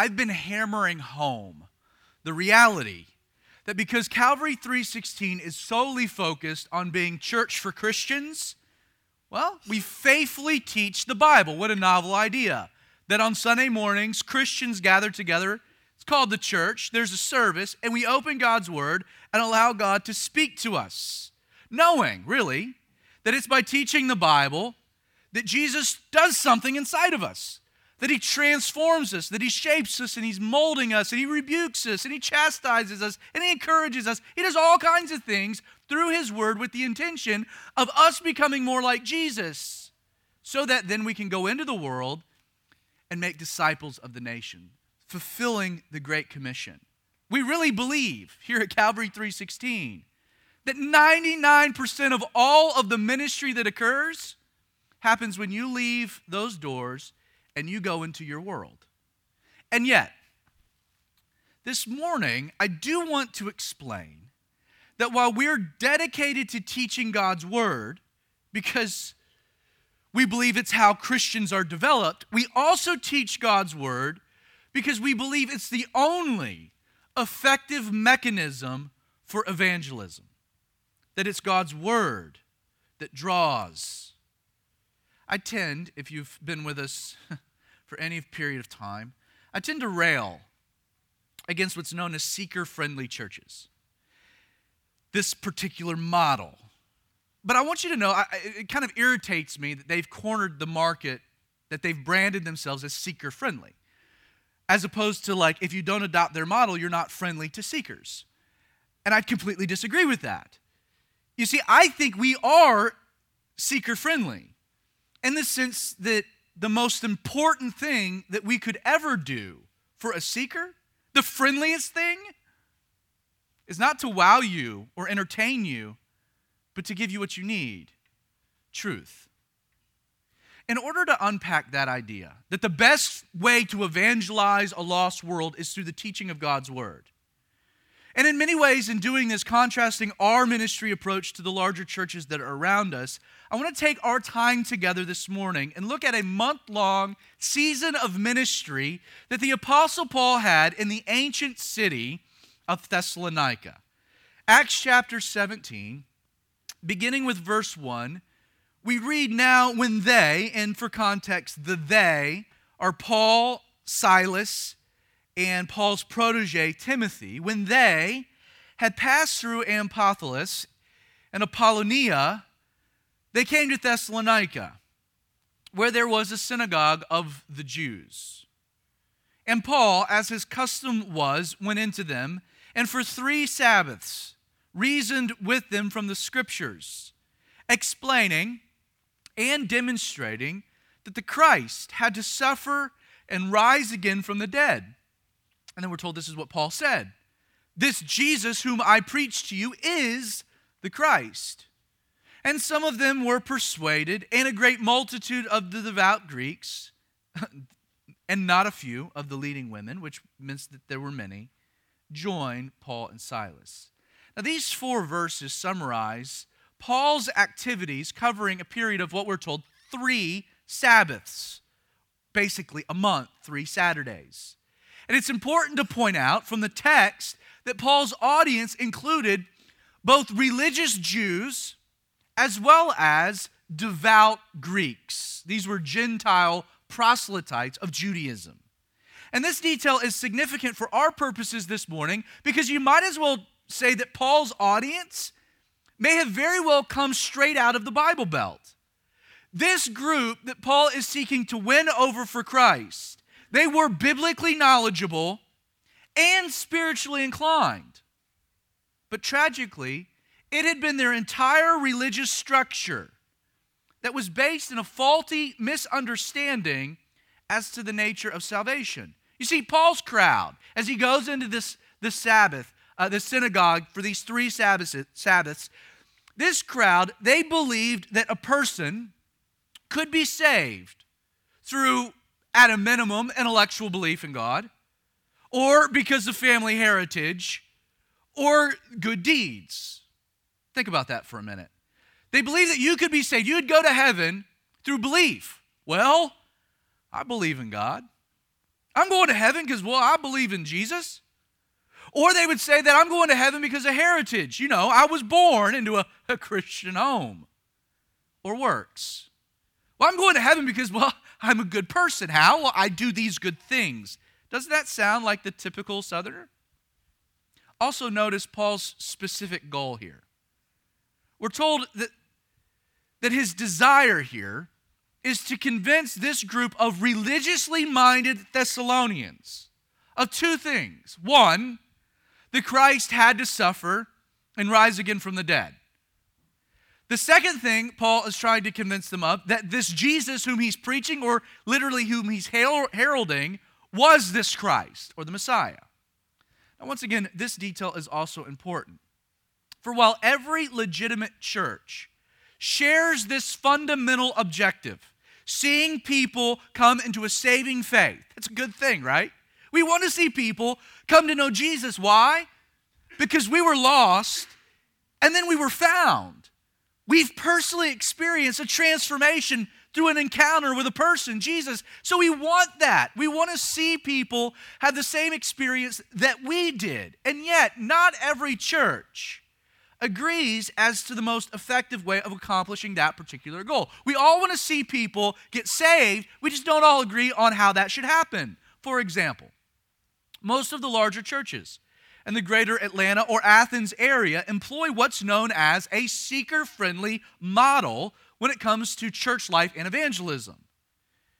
I've been hammering home the reality that because Calvary 316 is solely focused on being church for Christians, well, we faithfully teach the Bible. What a novel idea. That on Sunday mornings, Christians gather together. It's called the church. There's a service, and we open God's Word and allow God to speak to us, knowing, really, that it's by teaching the Bible that Jesus does something inside of us, that He transforms us, that He shapes us, and He's molding us, and He rebukes us, and He chastises us, and He encourages us. He does all kinds of things through His Word with the intention of us becoming more like Jesus, so that then we can go into the world and make disciples of the nation, fulfilling the Great Commission. We really believe here at Calvary 316 that 99% of all of the ministry that occurs happens when you leave those doors and you go into your world. And yet, this morning, I do want to explain that while we're dedicated to teaching God's Word, because we believe it's how Christians are developed, we also teach God's Word because we believe it's the only effective mechanism for evangelism. That it's God's Word that draws. I tend, if you've been with us for any period of time, I tend to rail against what's known as seeker friendly churches. This particular model. But I want you to know, I, it kind of irritates me that they've cornered the market, that they've branded themselves as seeker friendly, as opposed to like, if you don't adopt their model, you're not friendly to seekers. And I completely disagree with that. You see, I think we are seeker friendly in the sense that the most important thing that we could ever do for a seeker, the friendliest thing, is not to wow you or entertain you, but to give you what you need truth. In order to unpack that idea, that the best way to evangelize a lost world is through the teaching of God's Word. And in many ways, in doing this, contrasting our ministry approach to the larger churches that are around us, I want to take our time together this morning and look at a month long season of ministry that the Apostle Paul had in the ancient city of Thessalonica. Acts chapter 17, beginning with verse 1, we read now when they, and for context, the they are Paul, Silas, and Paul's protege, Timothy, when they had passed through Amphipolis and Apollonia, they came to Thessalonica, where there was a synagogue of the Jews. And Paul, as his custom was, went into them, and for three Sabbaths reasoned with them from the Scriptures, explaining and demonstrating that the Christ had to suffer and rise again from the dead. And then we're told this is what Paul said This Jesus, whom I preach to you, is the Christ. And some of them were persuaded, and a great multitude of the devout Greeks, and not a few of the leading women, which means that there were many, joined Paul and Silas. Now, these four verses summarize Paul's activities covering a period of what we're told three Sabbaths, basically a month, three Saturdays. And it's important to point out from the text that Paul's audience included both religious Jews as well as devout Greeks. These were Gentile proselytes of Judaism. And this detail is significant for our purposes this morning because you might as well say that Paul's audience may have very well come straight out of the Bible Belt. This group that Paul is seeking to win over for Christ, they were biblically knowledgeable and spiritually inclined. But tragically, it had been their entire religious structure that was based in a faulty misunderstanding as to the nature of salvation. You see, Paul's crowd, as he goes into this, this Sabbath, uh, the synagogue for these three Sabbaths, Sabbaths, this crowd, they believed that a person could be saved through, at a minimum, intellectual belief in God, or because of family heritage, or good deeds. Think about that for a minute. They believe that you could be saved. You would go to heaven through belief. Well, I believe in God. I'm going to heaven because, well, I believe in Jesus. Or they would say that I'm going to heaven because of heritage. You know, I was born into a, a Christian home. Or works. Well, I'm going to heaven because, well, I'm a good person. How? Well, I do these good things. Doesn't that sound like the typical Southerner? Also, notice Paul's specific goal here. We're told that, that his desire here is to convince this group of religiously minded Thessalonians of two things. One, that Christ had to suffer and rise again from the dead. The second thing Paul is trying to convince them of that this Jesus whom he's preaching, or literally whom he's heralding, was this Christ or the Messiah. Now, once again, this detail is also important. For while every legitimate church shares this fundamental objective, seeing people come into a saving faith, that's a good thing, right? We want to see people come to know Jesus. Why? Because we were lost and then we were found. We've personally experienced a transformation through an encounter with a person, Jesus. So we want that. We want to see people have the same experience that we did. And yet, not every church agrees as to the most effective way of accomplishing that particular goal. We all want to see people get saved, we just don't all agree on how that should happen. For example, most of the larger churches in the greater Atlanta or Athens area employ what's known as a seeker friendly model when it comes to church life and evangelism.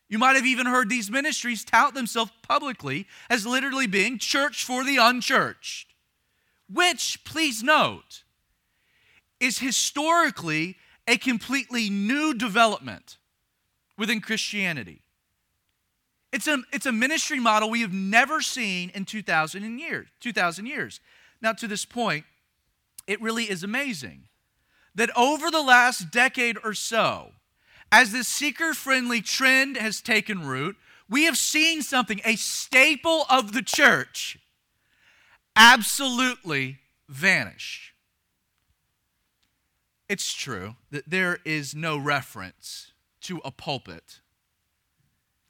You might have even heard these ministries tout themselves publicly as literally being church for the unchurched, which, please note, is historically a completely new development within Christianity. It's a, it's a ministry model we have never seen in 2,000 years, 2,000 years. Now, to this point, it really is amazing that over the last decade or so, as this seeker friendly trend has taken root, we have seen something, a staple of the church, absolutely vanish. It's true that there is no reference to a pulpit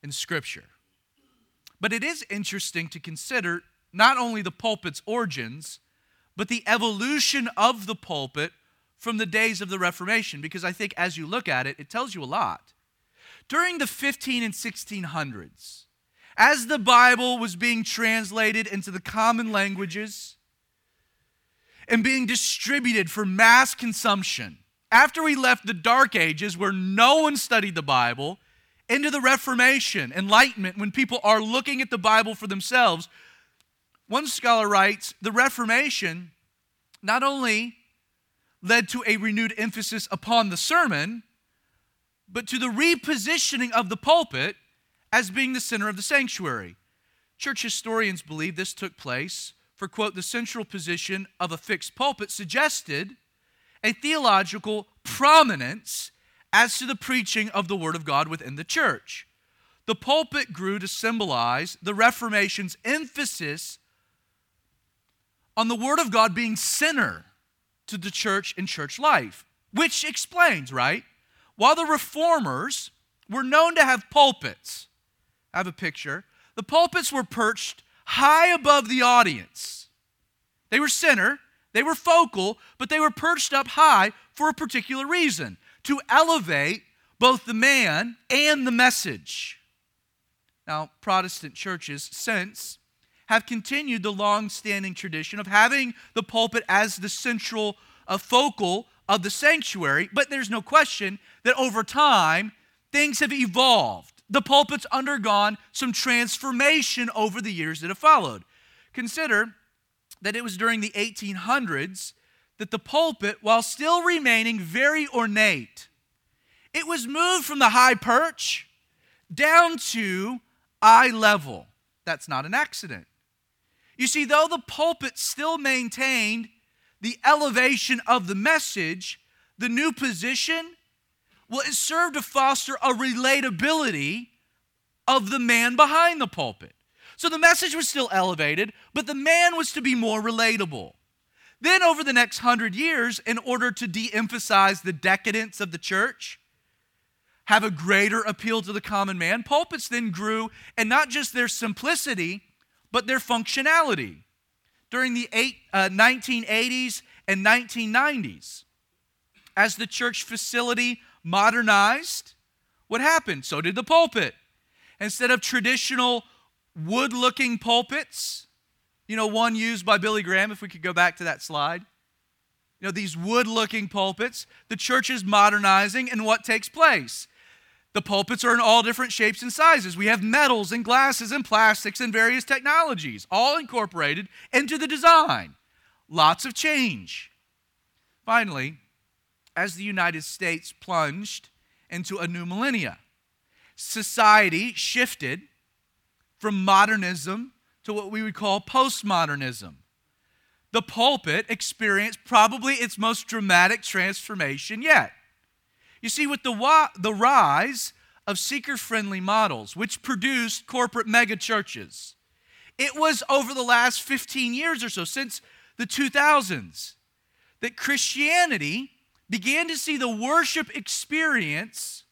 in Scripture. But it is interesting to consider not only the pulpit's origins, but the evolution of the pulpit from the days of the Reformation, because I think as you look at it, it tells you a lot. During the 15 and 1600s, as the Bible was being translated into the common languages and being distributed for mass consumption, after we left the Dark Ages where no one studied the Bible into the Reformation, Enlightenment, when people are looking at the Bible for themselves. One scholar writes the Reformation not only led to a renewed emphasis upon the sermon, but to the repositioning of the pulpit as being the center of the sanctuary. Church historians believe this took place for, quote, the central position of a fixed pulpit suggested a theological prominence as to the preaching of the Word of God within the church. The pulpit grew to symbolize the Reformation's emphasis on the Word of God being center to the church and church life, which explains, right? While the reformers were known to have pulpits, I have a picture, the pulpits were perched high above the audience. They were center, they were focal, but they were perched up high for a particular reason to elevate both the man and the message. Now, Protestant churches since have continued the long standing tradition of having the pulpit as the central uh, focal of the sanctuary, but there's no question that over time things have evolved. The pulpit's undergone some transformation over the years that have followed. Consider that it was during the 1800s that the pulpit, while still remaining very ornate, it was moved from the high perch down to eye level. that's not an accident. You see, though the pulpit still maintained the elevation of the message, the new position, well, it served to foster a relatability of the man behind the pulpit. So the message was still elevated, but the man was to be more relatable. Then, over the next hundred years, in order to de emphasize the decadence of the church, have a greater appeal to the common man, pulpits then grew, and not just their simplicity, but their functionality. During the eight, uh, 1980s and 1990s, as the church facility modernized, what happened? So did the pulpit. Instead of traditional wood looking pulpits, you know, one used by Billy Graham, if we could go back to that slide. You know, these wood looking pulpits, the church is modernizing, and what takes place? The pulpits are in all different shapes and sizes. We have metals and glasses and plastics and various technologies, all incorporated into the design. Lots of change. Finally, as the United States plunged into a new millennia, society shifted from modernism to what we would call postmodernism. The pulpit experienced probably its most dramatic transformation yet. You see, with the, wa- the rise of seeker friendly models, which produced corporate megachurches, it was over the last 15 years or so, since the 2000s, that Christianity began to see the worship experience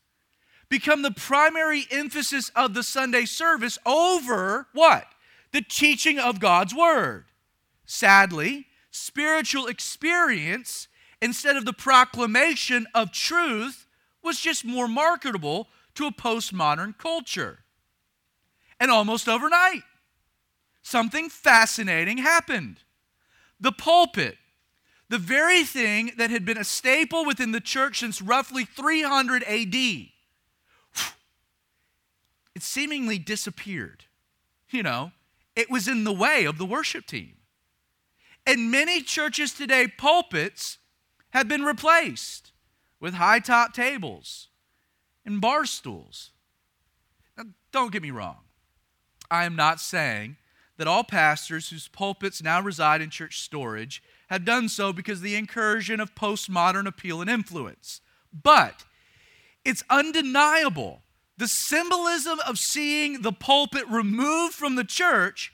become the primary emphasis of the Sunday service over what? The teaching of God's Word. Sadly, spiritual experience, instead of the proclamation of truth, was just more marketable to a postmodern culture. And almost overnight, something fascinating happened. The pulpit, the very thing that had been a staple within the church since roughly 300 AD, it seemingly disappeared. You know, it was in the way of the worship team. And many churches today, pulpits have been replaced with high top tables and bar stools. Now, don't get me wrong. I am not saying that all pastors whose pulpits now reside in church storage have done so because of the incursion of postmodern appeal and influence. But it's undeniable the symbolism of seeing the pulpit removed from the church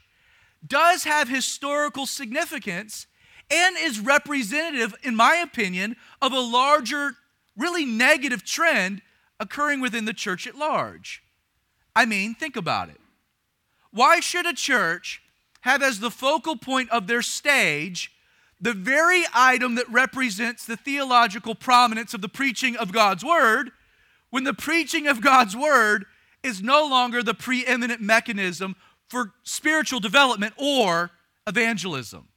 does have historical significance and is representative, in my opinion, of a larger, really negative trend occurring within the church at large. I mean, think about it. Why should a church have as the focal point of their stage the very item that represents the theological prominence of the preaching of God's Word? When the preaching of God's word is no longer the preeminent mechanism for spiritual development or evangelism.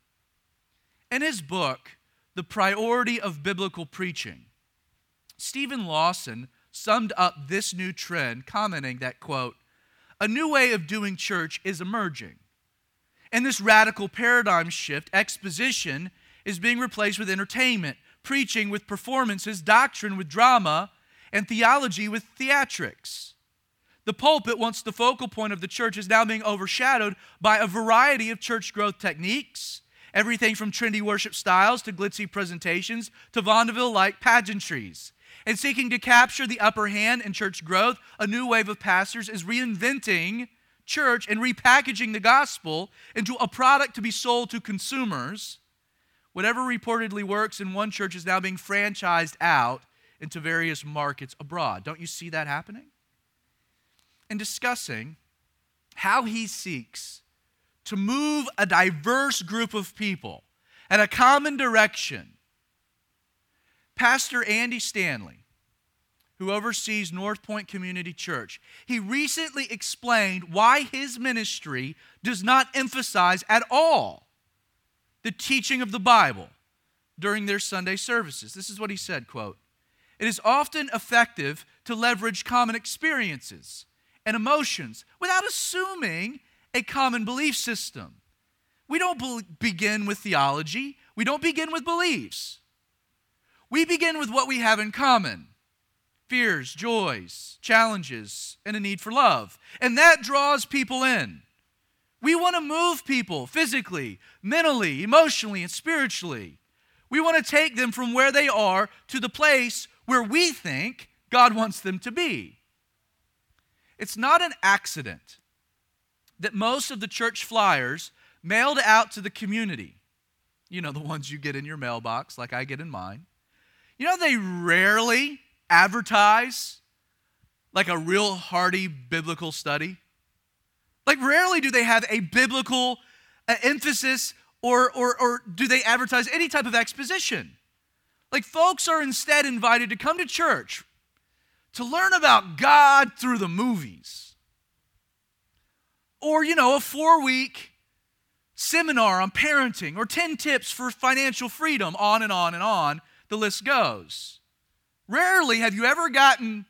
In his book, The Priority of Biblical Preaching, Steven Lawson summed up this new trend, commenting that, quote, a new way of doing church is emerging. And this radical paradigm shift, exposition, is being replaced with entertainment, preaching with performances, doctrine with drama, and theology with theatrics. The pulpit, once the focal point of the church, is now being overshadowed by a variety of church growth techniques, everything from trendy worship styles to glitzy presentations to vaudeville like pageantries. And seeking to capture the upper hand in church growth, a new wave of pastors is reinventing church and repackaging the gospel into a product to be sold to consumers. Whatever reportedly works in one church is now being franchised out into various markets abroad. Don't you see that happening? And discussing how he seeks to move a diverse group of people in a common direction. Pastor Andy Stanley, who oversees North Point Community Church, he recently explained why his ministry does not emphasize at all the teaching of the Bible during their Sunday services. This is what he said, quote, it is often effective to leverage common experiences and emotions without assuming a common belief system. We don't be- begin with theology, we don't begin with beliefs. We begin with what we have in common fears, joys, challenges, and a need for love. And that draws people in. We want to move people physically, mentally, emotionally, and spiritually. We want to take them from where they are to the place where we think God wants them to be. It's not an accident that most of the church flyers mailed out to the community, you know, the ones you get in your mailbox, like I get in mine, you know, they rarely advertise like a real hearty biblical study. Like, rarely do they have a biblical uh, emphasis or, or, or do they advertise any type of exposition. Like, folks are instead invited to come to church to learn about God through the movies. Or, you know, a four week seminar on parenting or 10 tips for financial freedom, on and on and on, the list goes. Rarely have you ever gotten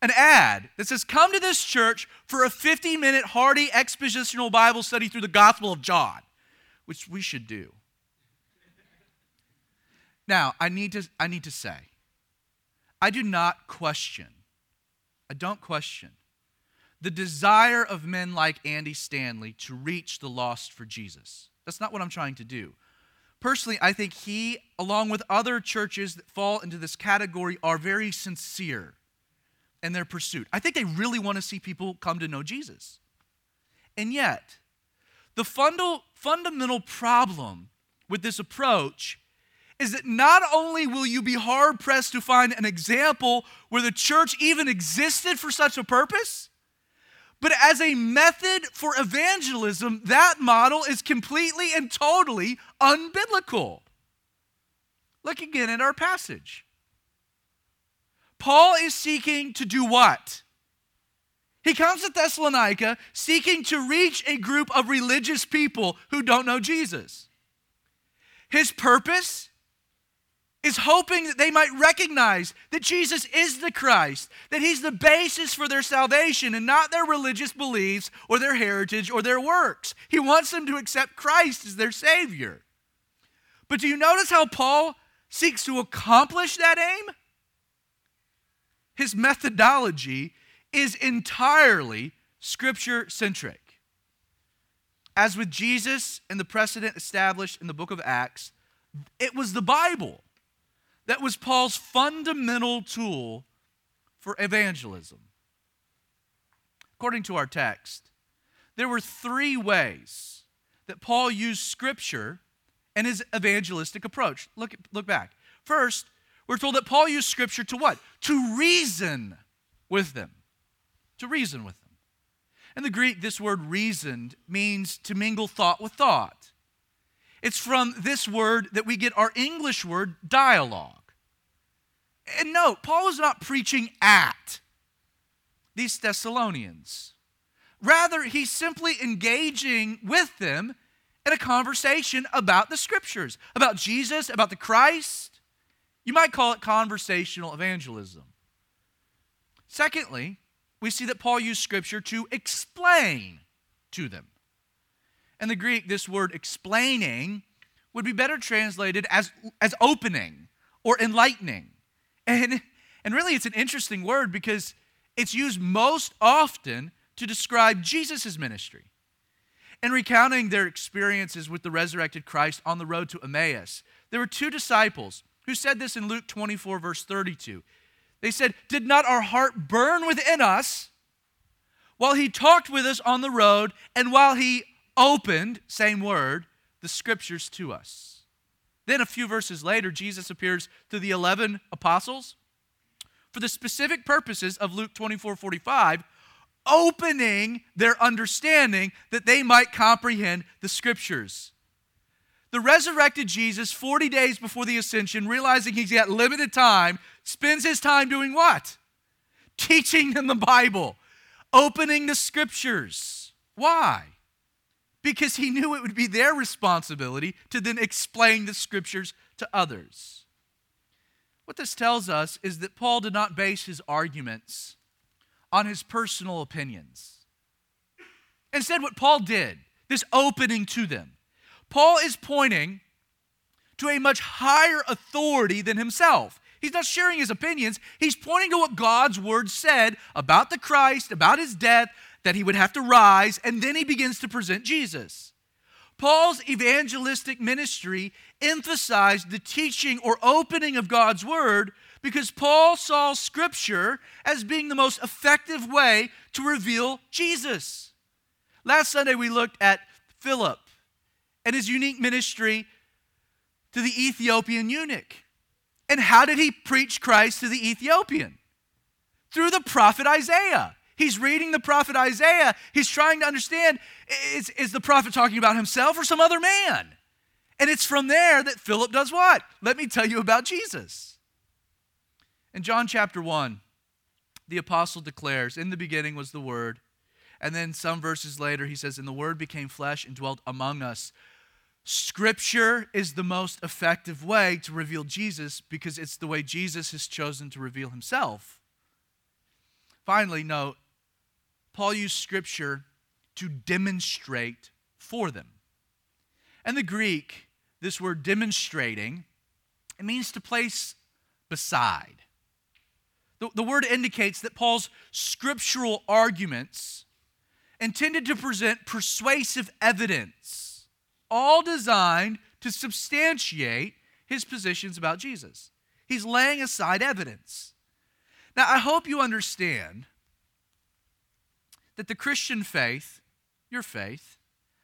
an ad that says, Come to this church for a 50 minute hearty expositional Bible study through the Gospel of John, which we should do. Now, I need to, I need to say, I do not question, I don't question the desire of men like Andy Stanley to reach the lost for Jesus. That's not what I'm trying to do. Personally, I think he, along with other churches that fall into this category, are very sincere in their pursuit. I think they really want to see people come to know Jesus. And yet, the funda- fundamental problem with this approach is that not only will you be hard pressed to find an example where the church even existed for such a purpose, but as a method for evangelism, that model is completely and totally unbiblical. Look again at our passage. Paul is seeking to do what? He comes to Thessalonica seeking to reach a group of religious people who don't know Jesus. His purpose is hoping that they might recognize that Jesus is the Christ, that He's the basis for their salvation and not their religious beliefs or their heritage or their works. He wants them to accept Christ as their Savior. But do you notice how Paul seeks to accomplish that aim? His methodology is entirely scripture centric. As with Jesus and the precedent established in the book of Acts, it was the Bible that was Paul's fundamental tool for evangelism. According to our text, there were three ways that Paul used scripture and his evangelistic approach. Look, look back. First, we're told that Paul used scripture to what? To reason with them. To reason with them. In the Greek, this word reasoned means to mingle thought with thought. It's from this word that we get our English word dialogue. And note, Paul is not preaching at these Thessalonians. Rather, he's simply engaging with them in a conversation about the scriptures, about Jesus, about the Christ. You might call it conversational evangelism. Secondly, we see that Paul used scripture to explain to them. In the Greek, this word explaining would be better translated as, as opening or enlightening. And, and really, it's an interesting word because it's used most often to describe Jesus' ministry. In recounting their experiences with the resurrected Christ on the road to Emmaus, there were two disciples who said this in Luke 24, verse 32. They said, Did not our heart burn within us while he talked with us on the road and while he opened, same word, the scriptures to us? Then, a few verses later, Jesus appears to the 11 apostles for the specific purposes of Luke 24 45, opening their understanding that they might comprehend the scriptures. The resurrected Jesus, 40 days before the ascension, realizing he's got limited time, spends his time doing what? Teaching them the Bible, opening the scriptures. Why? Because he knew it would be their responsibility to then explain the scriptures to others. What this tells us is that Paul did not base his arguments on his personal opinions. Instead, what Paul did, this opening to them, Paul is pointing to a much higher authority than himself. He's not sharing his opinions. He's pointing to what God's word said about the Christ, about his death, that he would have to rise, and then he begins to present Jesus. Paul's evangelistic ministry emphasized the teaching or opening of God's word because Paul saw scripture as being the most effective way to reveal Jesus. Last Sunday, we looked at Philip and his unique ministry to the Ethiopian eunuch. And how did he preach Christ to the Ethiopian? Through the prophet Isaiah. He's reading the prophet Isaiah. He's trying to understand is, is the prophet talking about himself or some other man? And it's from there that Philip does what? Let me tell you about Jesus. In John chapter 1, the apostle declares, In the beginning was the Word. And then some verses later, he says, And the Word became flesh and dwelt among us. Scripture is the most effective way to reveal Jesus because it's the way Jesus has chosen to reveal himself. Finally, note Paul used scripture to demonstrate for them. And the Greek, this word demonstrating, it means to place beside. The, the word indicates that Paul's scriptural arguments intended to present persuasive evidence, all designed to substantiate his positions about Jesus. He's laying aside evidence. Now, I hope you understand that the Christian faith, your faith,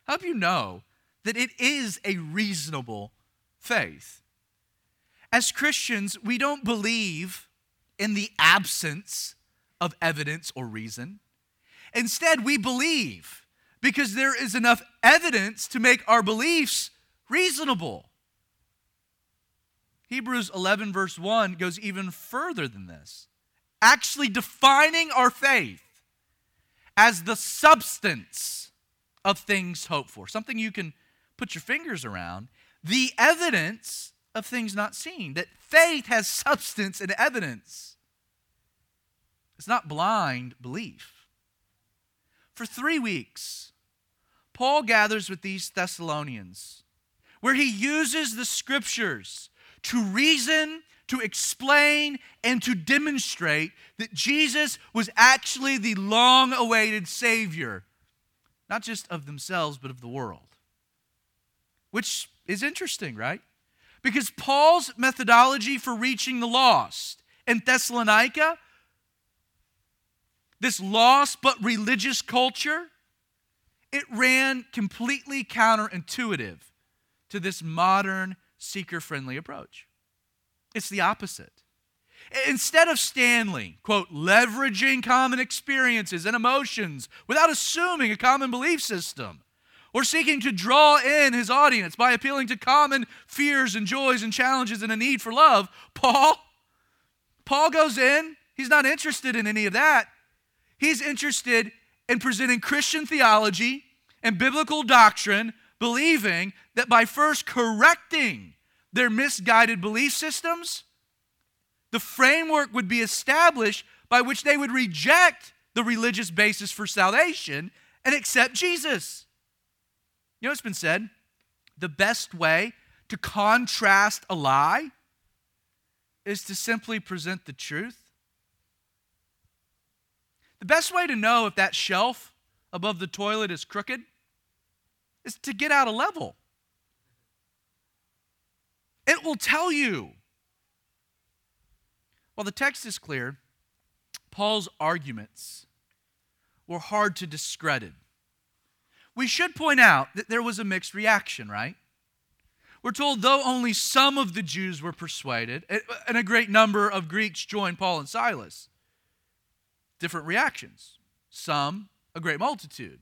hope you know that it is a reasonable faith. As Christians, we don't believe in the absence of evidence or reason. Instead, we believe because there is enough evidence to make our beliefs reasonable. Hebrews 11, verse 1 goes even further than this, actually defining our faith as the substance of things hoped for, something you can put your fingers around, the evidence of things not seen. That faith has substance and evidence. It's not blind belief. For three weeks, Paul gathers with these Thessalonians, where he uses the scriptures to reason to explain and to demonstrate that Jesus was actually the long awaited Savior, not just of themselves, but of the world. Which is interesting, right? Because Paul's methodology for reaching the lost in Thessalonica, this lost but religious culture, it ran completely counterintuitive to this modern seeker friendly approach. It's the opposite. Instead of Stanley, quote, leveraging common experiences and emotions without assuming a common belief system, or seeking to draw in his audience by appealing to common fears and joys and challenges and a need for love, Paul, Paul goes in, he's not interested in any of that. He's interested in presenting Christian theology and biblical doctrine, believing that by first correcting their misguided belief systems, the framework would be established by which they would reject the religious basis for salvation and accept Jesus. You know what's been said? The best way to contrast a lie is to simply present the truth. The best way to know if that shelf above the toilet is crooked is to get out a level. It will tell you. While the text is clear, Paul's arguments were hard to discredit. We should point out that there was a mixed reaction, right? We're told though only some of the Jews were persuaded, and a great number of Greeks joined Paul and Silas. Different reactions. Some, a great multitude.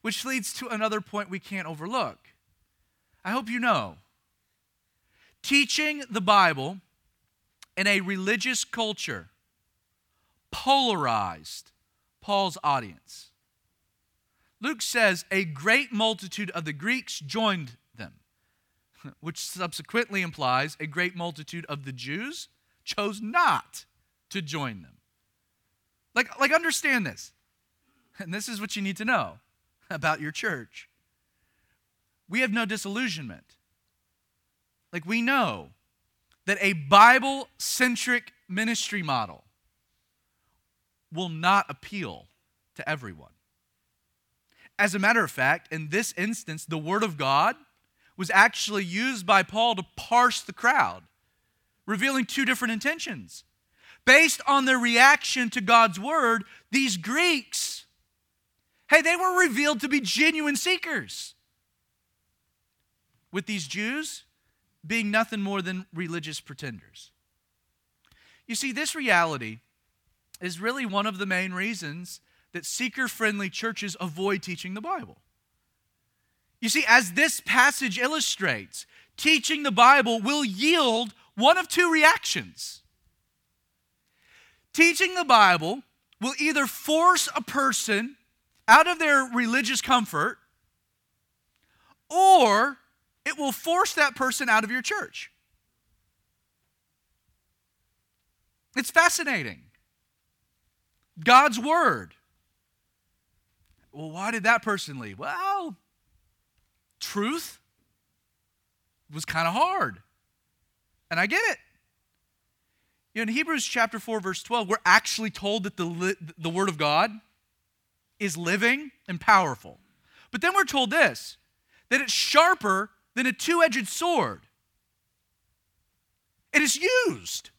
Which leads to another point we can't overlook. I hope you know teaching the Bible in a religious culture polarized Paul's audience. Luke says a great multitude of the Greeks joined them, which subsequently implies a great multitude of the Jews chose not to join them. Like, like understand this. And this is what you need to know about your church. We have no disillusionment. Like, we know that a Bible centric ministry model will not appeal to everyone. As a matter of fact, in this instance, the Word of God was actually used by Paul to parse the crowd, revealing two different intentions. Based on their reaction to God's Word, these Greeks, hey, they were revealed to be genuine seekers. With these Jews being nothing more than religious pretenders. You see, this reality is really one of the main reasons that seeker friendly churches avoid teaching the Bible. You see, as this passage illustrates, teaching the Bible will yield one of two reactions. Teaching the Bible will either force a person out of their religious comfort or it will force that person out of your church. It's fascinating. God's word. Well, why did that person leave? Well, truth was kind of hard. And I get it. You know, in Hebrews chapter 4, verse 12, we're actually told that the, the Word of God is living and powerful. But then we're told this that it's sharper than a two edged sword. It is used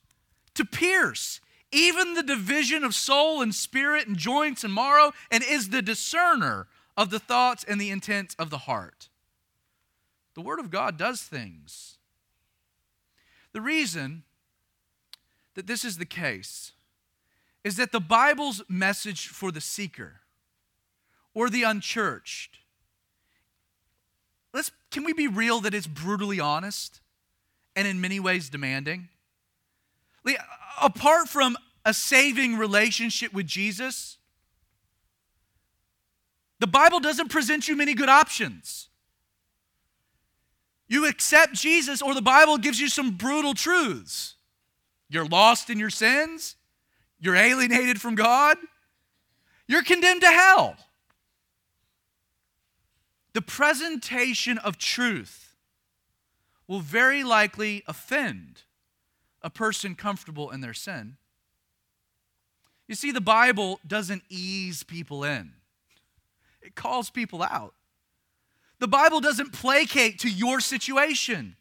to pierce even the division of soul and spirit and joints and marrow, and is the discerner of the thoughts and the intents of the heart. The Word of God does things. The reason that this is the case is that the Bible's message for the seeker or the unchurched can we be real that it's brutally honest and in many ways demanding apart from a saving relationship with Jesus, the Bible doesn't present you many good options. You accept Jesus, or the Bible gives you some brutal truths. You're lost in your sins, you're alienated from God, you're condemned to hell. The presentation of truth will very likely offend a person comfortable in their sin. You see, the Bible doesn't ease people in, it calls people out. The Bible doesn't placate to your situation,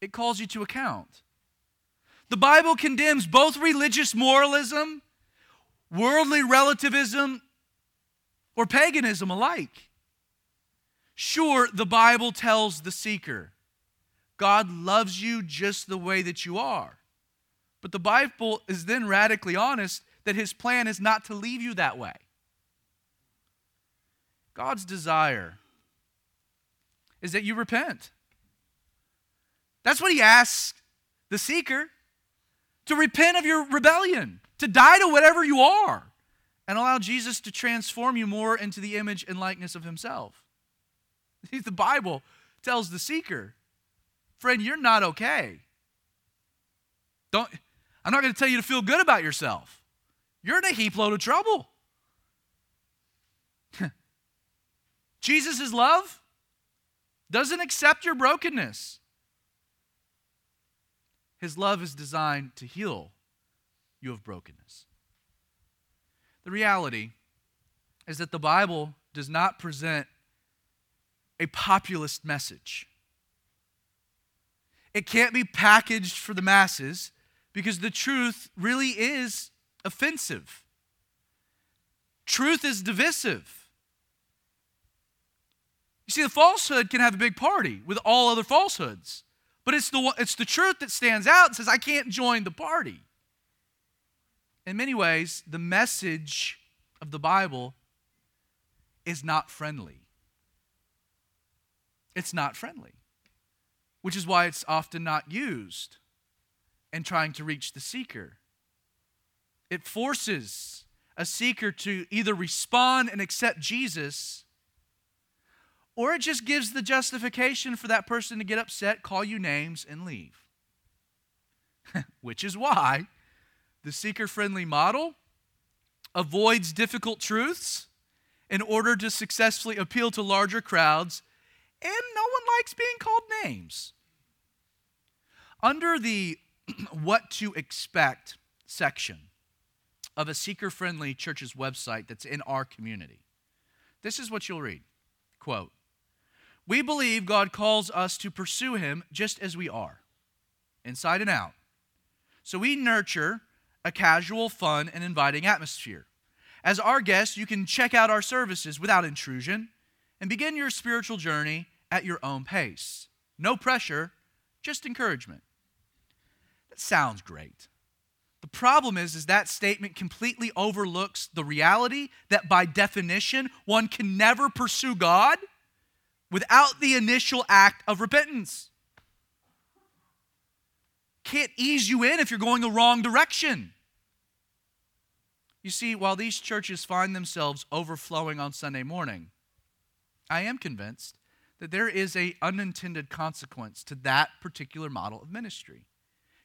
it calls you to account. The Bible condemns both religious moralism, worldly relativism, or paganism alike. Sure, the Bible tells the seeker God loves you just the way that you are. But the Bible is then radically honest that his plan is not to leave you that way. God's desire is that you repent. That's what he asks the seeker to repent of your rebellion, to die to whatever you are, and allow Jesus to transform you more into the image and likeness of himself. See, the Bible tells the seeker Friend, you're not okay. Don't, I'm not going to tell you to feel good about yourself. You're in a heap load of trouble. Jesus' love doesn't accept your brokenness. His love is designed to heal you of brokenness. The reality is that the Bible does not present a populist message. It can't be packaged for the masses because the truth really is offensive. Truth is divisive. You see, the falsehood can have a big party with all other falsehoods, but it's the, it's the truth that stands out and says, I can't join the party. In many ways, the message of the Bible is not friendly. It's not friendly which is why it's often not used in trying to reach the seeker. It forces a seeker to either respond and accept Jesus, or it just gives the justification for that person to get upset, call you names, and leave. which is why the seeker friendly model avoids difficult truths in order to successfully appeal to larger crowds and no one likes being called names. Under the what to expect section of a seeker friendly church's website that's in our community, This is what you'll read. Quote We believe God calls us to pursue Him just as we are, inside and out. So we nurture a casual, fun, and inviting atmosphere. As our guest, you can check out our services without intrusion and begin your spiritual journey at your own pace. No pressure, just encouragement. That sounds great. The problem is, is that statement completely overlooks the reality that by definition, one can never pursue God without the initial act of repentance. Can't ease you in if you're going the wrong direction. You see, while these churches find themselves overflowing on Sunday morning, I am convinced that there is a unintended consequence to that particular model of ministry,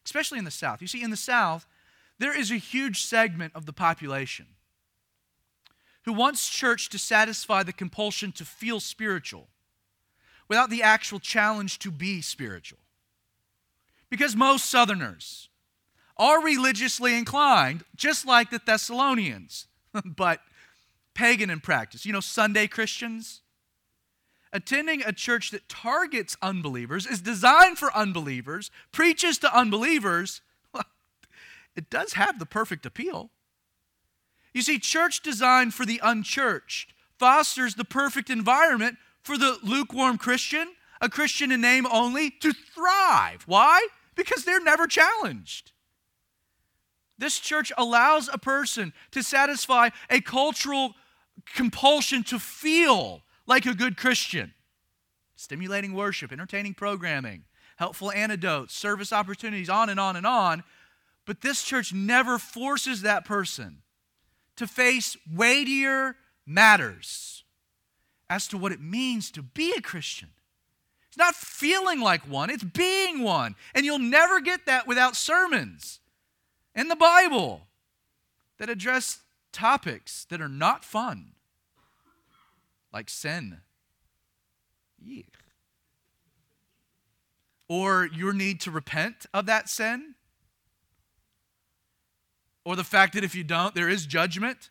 especially in the South. You see, in the South, there is a huge segment of the population who wants church to satisfy the compulsion to feel spiritual without the actual challenge to be spiritual. Because most Southerners are religiously inclined, just like the Thessalonians, but pagan in practice. You know, Sunday Christians? Attending a church that targets unbelievers, is designed for unbelievers, preaches to unbelievers, it does have the perfect appeal. You see, church designed for the unchurched fosters the perfect environment for the lukewarm Christian, a Christian in name only, to thrive. Why? Because they're never challenged. This church allows a person to satisfy a cultural compulsion to feel like a good Christian. Stimulating worship, entertaining programming, helpful antidotes, service opportunities, on and on and on. But this church never forces that person to face weightier matters as to what it means to be a Christian. It's not feeling like one, it's being one. And you'll never get that without sermons and the Bible that address topics that are not fun, like sin. Yeah. Or your need to repent of that sin or the fact that if you don't, there is judgment,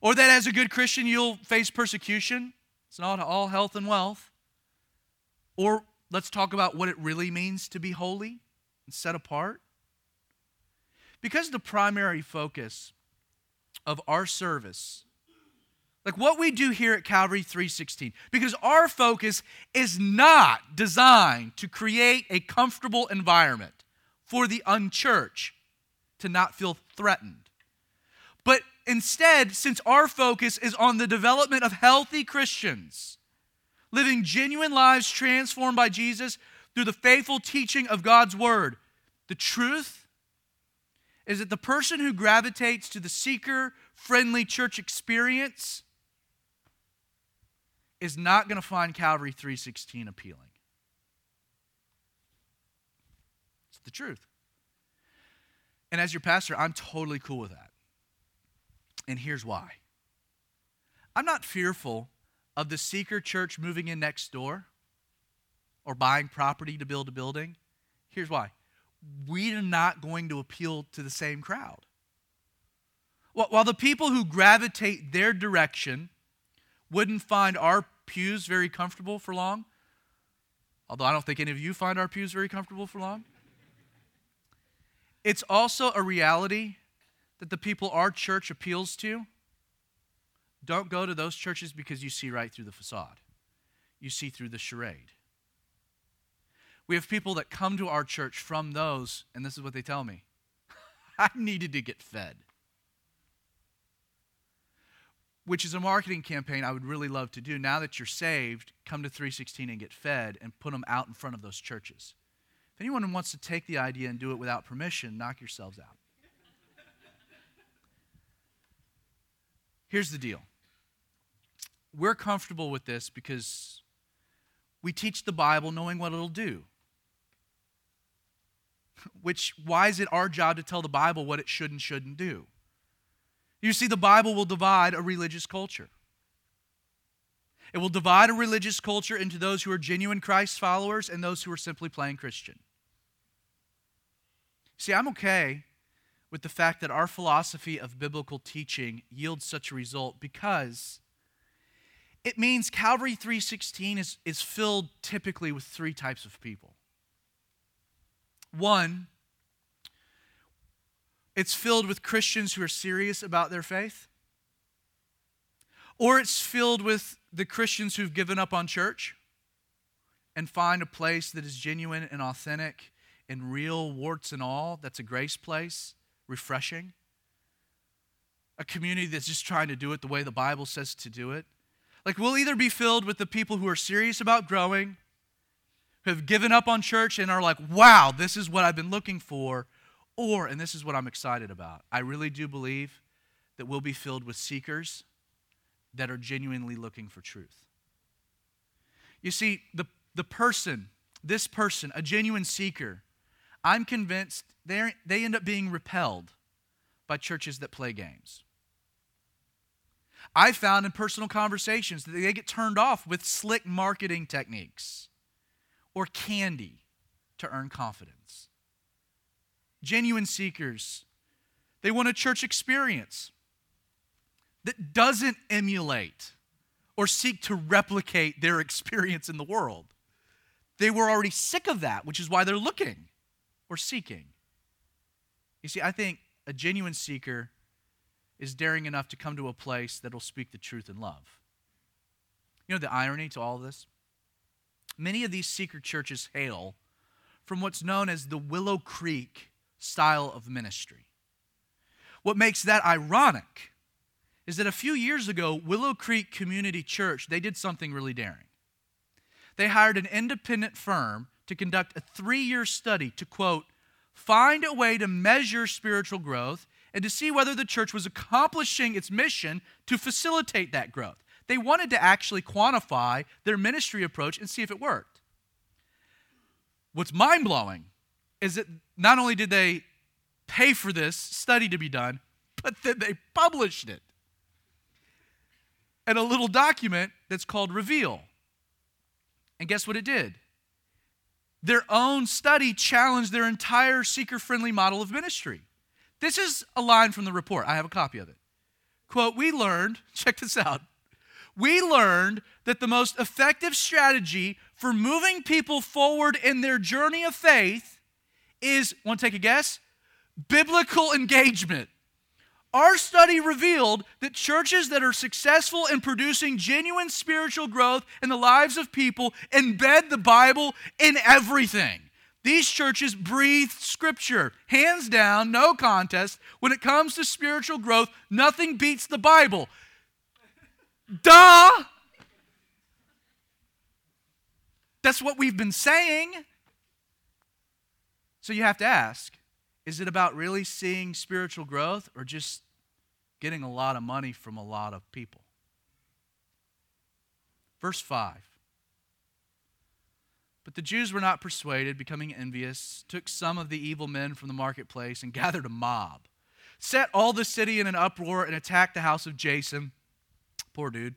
or that as a good Christian, you'll face persecution. It's not all health and wealth. Or let's talk about what it really means to be holy and set apart. Because the primary focus of our service like what we do here at Calvary 316 because our focus is not designed to create a comfortable environment for the unchurched to not feel threatened. But instead, since our focus is on the development of healthy Christians, living genuine lives transformed by Jesus through the faithful teaching of God's Word, the truth is that the person who gravitates to the seeker friendly church experience is not going to find Calvary 316 appealing. It's the truth. And as your pastor, I'm totally cool with that. And here's why I'm not fearful of the seeker church moving in next door or buying property to build a building. Here's why we are not going to appeal to the same crowd. While the people who gravitate their direction wouldn't find our pews very comfortable for long, although I don't think any of you find our pews very comfortable for long, it's also a reality that the people our church appeals to don't go to those churches because you see right through the facade. You see through the charade. We have people that come to our church from those, and this is what they tell me I needed to get fed. Which is a marketing campaign I would really love to do. Now that you're saved, come to 316 and get fed and put them out in front of those churches. If anyone wants to take the idea and do it without permission, knock yourselves out. Here's the deal we're comfortable with this because we teach the Bible knowing what it'll do. Which, why is it our job to tell the Bible what it should and shouldn't do? You see, the Bible will divide a religious culture. It will divide a religious culture into those who are genuine Christ followers and those who are simply playing Christian. See, I'm okay with the fact that our philosophy of biblical teaching yields such a result because it means Calvary 316 is, is filled typically with three types of people. One, it's filled with Christians who are serious about their faith, or it's filled with the Christians who've given up on church and find a place that is genuine and authentic and real, warts and all, that's a grace place, refreshing. A community that's just trying to do it the way the Bible says to do it. Like, we'll either be filled with the people who are serious about growing, who have given up on church and are like, wow, this is what I've been looking for, or, and this is what I'm excited about, I really do believe that we'll be filled with seekers that are genuinely looking for truth. You see, the, the person, this person, a genuine seeker, I'm convinced they they end up being repelled by churches that play games. I found in personal conversations that they get turned off with slick marketing techniques or candy to earn confidence. Genuine seekers, they want a church experience that doesn't emulate or seek to replicate their experience in the world. They were already sick of that, which is why they're looking or seeking. You see, I think a genuine seeker is daring enough to come to a place that will speak the truth in love. You know the irony to all this? Many of these seeker churches hail from what's known as the Willow Creek style of ministry. What makes that ironic is that a few years ago, Willow Creek Community Church, they did something really daring. They hired an independent firm to conduct a three year study to, quote, find a way to measure spiritual growth and to see whether the church was accomplishing its mission to facilitate that growth. They wanted to actually quantify their ministry approach and see if it worked. What's mind blowing is that not only did they pay for this study to be done, but then they published it in a little document that's called Reveal. And guess what it did? Their own study challenged their entire seeker friendly model of ministry. This is a line from the report. I have a copy of it. Quote, we learned, check this out. We learned that the most effective strategy for moving people forward in their journey of faith is, want to take a guess? Biblical engagement. Our study revealed that churches that are successful in producing genuine spiritual growth in the lives of people embed the Bible in everything. These churches breathe scripture, hands down, no contest. When it comes to spiritual growth, nothing beats the Bible. Duh! That's what we've been saying. So you have to ask is it about really seeing spiritual growth or just getting a lot of money from a lot of people? Verse 5. But the Jews were not persuaded, becoming envious, took some of the evil men from the marketplace and gathered a mob, set all the city in an uproar, and attacked the house of Jason. Poor dude.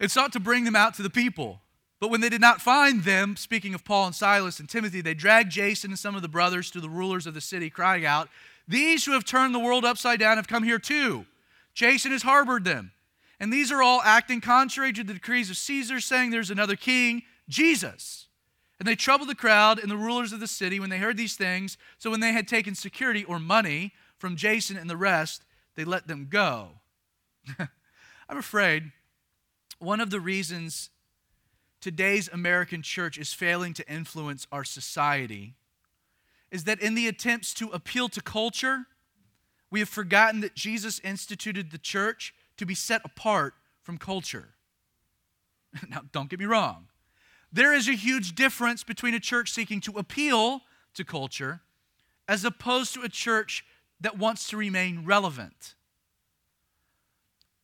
And sought to bring them out to the people. But when they did not find them, speaking of Paul and Silas and Timothy, they dragged Jason and some of the brothers to the rulers of the city, crying out, These who have turned the world upside down have come here too. Jason has harbored them. And these are all acting contrary to the decrees of Caesar, saying there's another king, Jesus. And they troubled the crowd and the rulers of the city when they heard these things. So when they had taken security or money from Jason and the rest, they let them go. I'm afraid one of the reasons today's American church is failing to influence our society is that in the attempts to appeal to culture, we have forgotten that Jesus instituted the church to be set apart from culture. now, don't get me wrong. There is a huge difference between a church seeking to appeal to culture as opposed to a church that wants to remain relevant.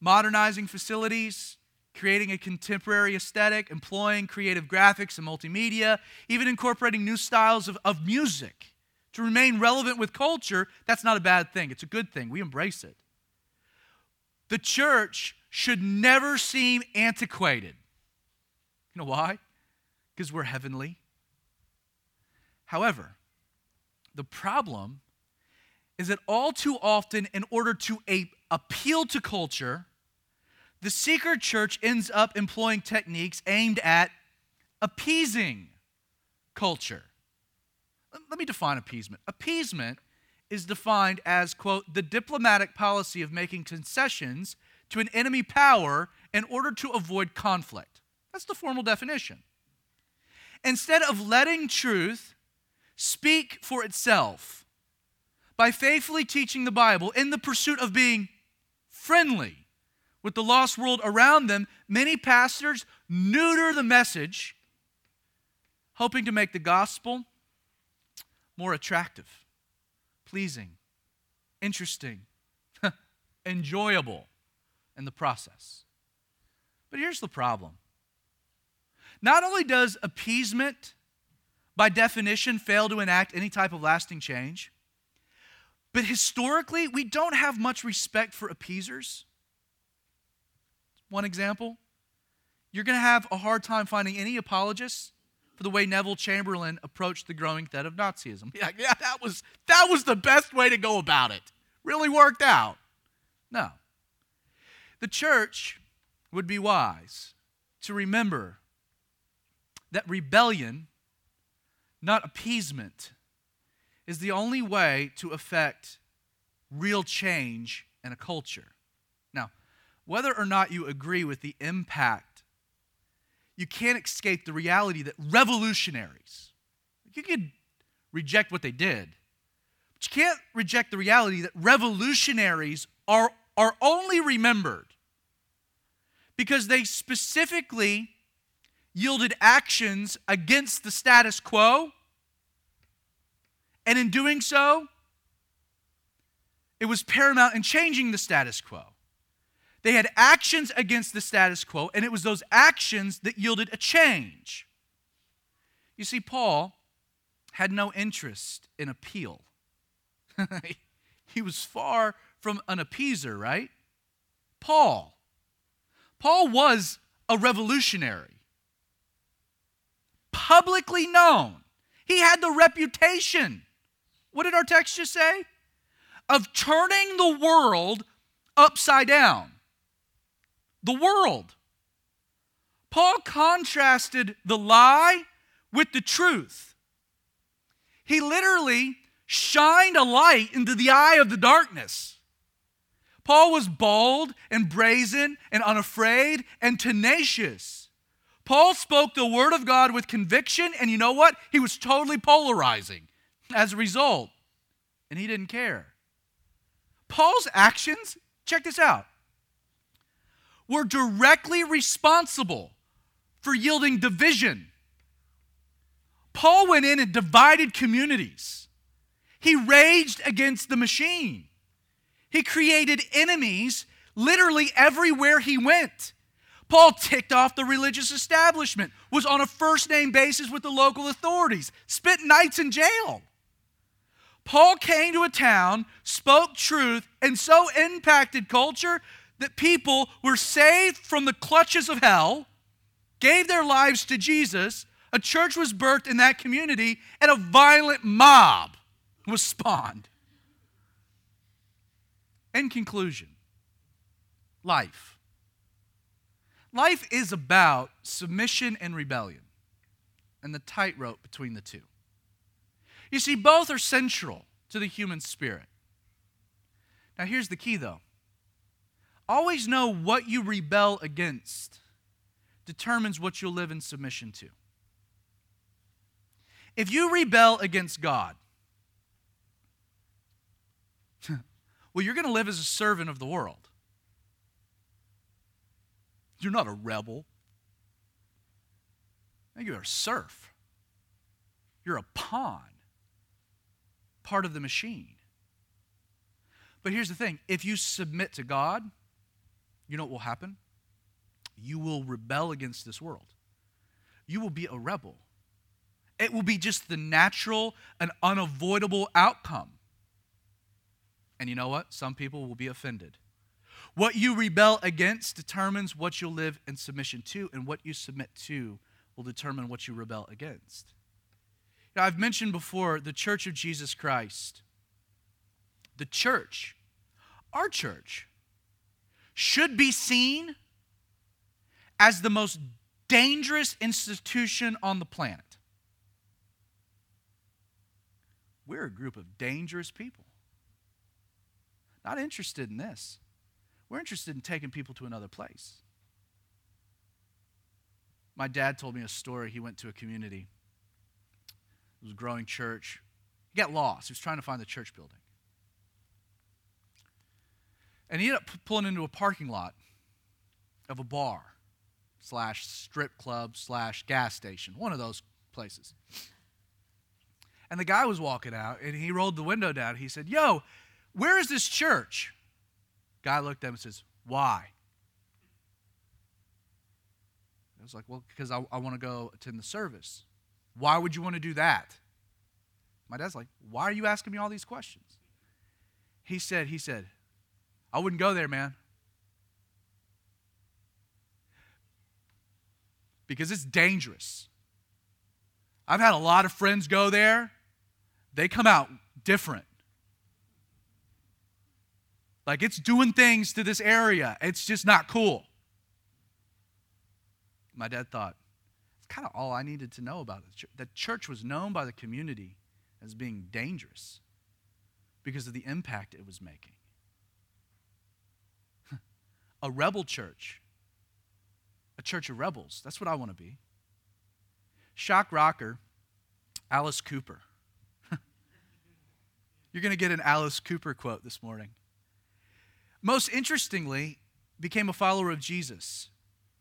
Modernizing facilities, creating a contemporary aesthetic, employing creative graphics and multimedia, even incorporating new styles of, of music to remain relevant with culture, that's not a bad thing. It's a good thing. We embrace it. The church should never seem antiquated. You know why? Because we're heavenly. However, the problem is that all too often, in order to a- appeal to culture, the seeker church ends up employing techniques aimed at appeasing culture. Let me define appeasement. Appeasement is defined as, quote, the diplomatic policy of making concessions to an enemy power in order to avoid conflict. That's the formal definition. Instead of letting truth speak for itself by faithfully teaching the Bible in the pursuit of being friendly with the lost world around them, many pastors neuter the message, hoping to make the gospel more attractive, pleasing, interesting, enjoyable in the process. But here's the problem not only does appeasement, by definition, fail to enact any type of lasting change, but historically, we don't have much respect for appeasers. One example you're going to have a hard time finding any apologists for the way Neville Chamberlain approached the growing threat of Nazism. Yeah, yeah, that was that was the best way to go about it. Really worked out. No. The church would be wise to remember that rebellion, not appeasement, is the only way to affect real change in a culture whether or not you agree with the impact, you can't escape the reality that revolutionaries, you could reject what they did, but you can't reject the reality that revolutionaries are, are only remembered because they specifically yielded actions against the status quo. And in doing so, it was paramount in changing the status quo. They had actions against the status quo, and it was those actions that yielded a change. You see, Paul had no interest in appeal. he was far from an appeaser, right? Paul. Paul was a revolutionary, publicly known. He had the reputation. What did our text just say? Of turning the world upside down the world. Paul contrasted the lie with the truth. He literally shined a light into the eye of the darkness. Paul was bold and brazen and unafraid and tenacious. Paul spoke the word of God with conviction, and you know what? He was totally polarizing as a result, and he didn't care. Paul's actions, check this out, were directly responsible for yielding division. Paul went in and divided communities. He raged against the machine. He created enemies literally everywhere he went. Paul ticked off the religious establishment, was on a first name basis with the local authorities, spent nights in jail. Paul came to a town, spoke truth, and so impacted culture that people were saved from the clutches of hell, gave their lives to Jesus, a church was birthed in that community, and a violent mob was spawned. In conclusion, life. Life is about submission and rebellion and the tightrope between the two. You see, both are central to the human spirit. Now, here's the key though Always know what you rebel against determines what you'll live in submission to. If you rebel against God, well, you're going to live as a servant of the world. You're not a rebel. You're a serf. You're a pawn, part of the machine. But here's the thing if you submit to God, you know what will happen? You will rebel against this world. You will be a rebel. It will be just the natural and unavoidable outcome. And you know what? Some people will be offended. What you rebel against determines what you'll live in submission to, and what you submit to will determine what you rebel against. Now, I've mentioned before the Church of Jesus Christ. The church, our church, should be seen as the most dangerous institution on the planet. We're a group of dangerous people. Not interested in this. We're interested in taking people to another place. My dad told me a story. He went to a community, it was a growing church. He got lost. He was trying to find the church building. And he ended up pulling into a parking lot of a bar slash strip club slash gas station, one of those places. And the guy was walking out and he rolled the window down. He said, Yo, where is this church? Guy looked at him and says, Why? I was like, Well, because I, I want to go attend the service. Why would you want to do that? My dad's like, Why are you asking me all these questions? He said, He said, I wouldn't go there, man. Because it's dangerous. I've had a lot of friends go there, they come out different. Like it's doing things to this area. It's just not cool. My dad thought, it's kind of all I needed to know about it. The church was known by the community as being dangerous because of the impact it was making. A rebel church, a church of rebels. That's what I want to be. Shock rocker, Alice Cooper. You're going to get an Alice Cooper quote this morning. Most interestingly, became a follower of Jesus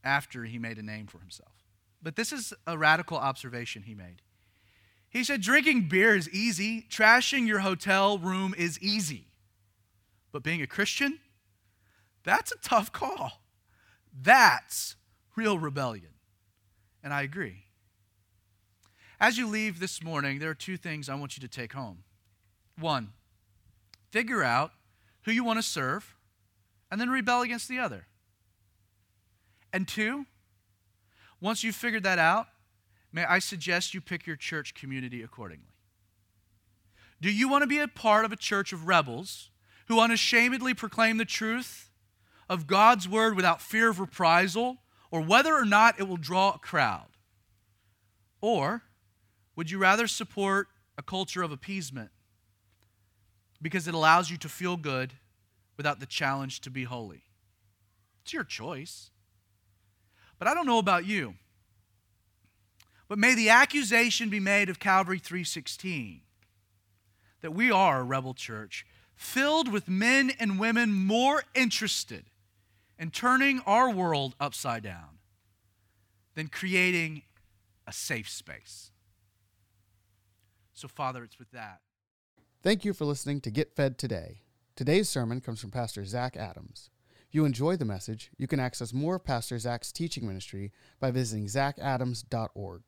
after he made a name for himself. But this is a radical observation he made. He said, Drinking beer is easy, trashing your hotel room is easy. But being a Christian, that's a tough call. That's real rebellion. And I agree. As you leave this morning, there are two things I want you to take home. One, figure out who you want to serve and then rebel against the other. And two, once you've figured that out, may I suggest you pick your church community accordingly. Do you want to be a part of a church of rebels who unashamedly proclaim the truth of God's word without fear of reprisal or whether or not it will draw a crowd? Or would you rather support a culture of appeasement because it allows you to feel good without the challenge to be holy? It's your choice. But I don't know about you. But may the accusation be made of Calvary 316 that we are a rebel church filled with men and women more interested in turning our world upside down than creating a safe space. So, Father, it's with that. Thank you for listening to Get Fed Today. Today's sermon comes from Pastor Zach Adams. If you enjoy the message, you can access more of Pastor Zach's teaching ministry by visiting zachadams.org.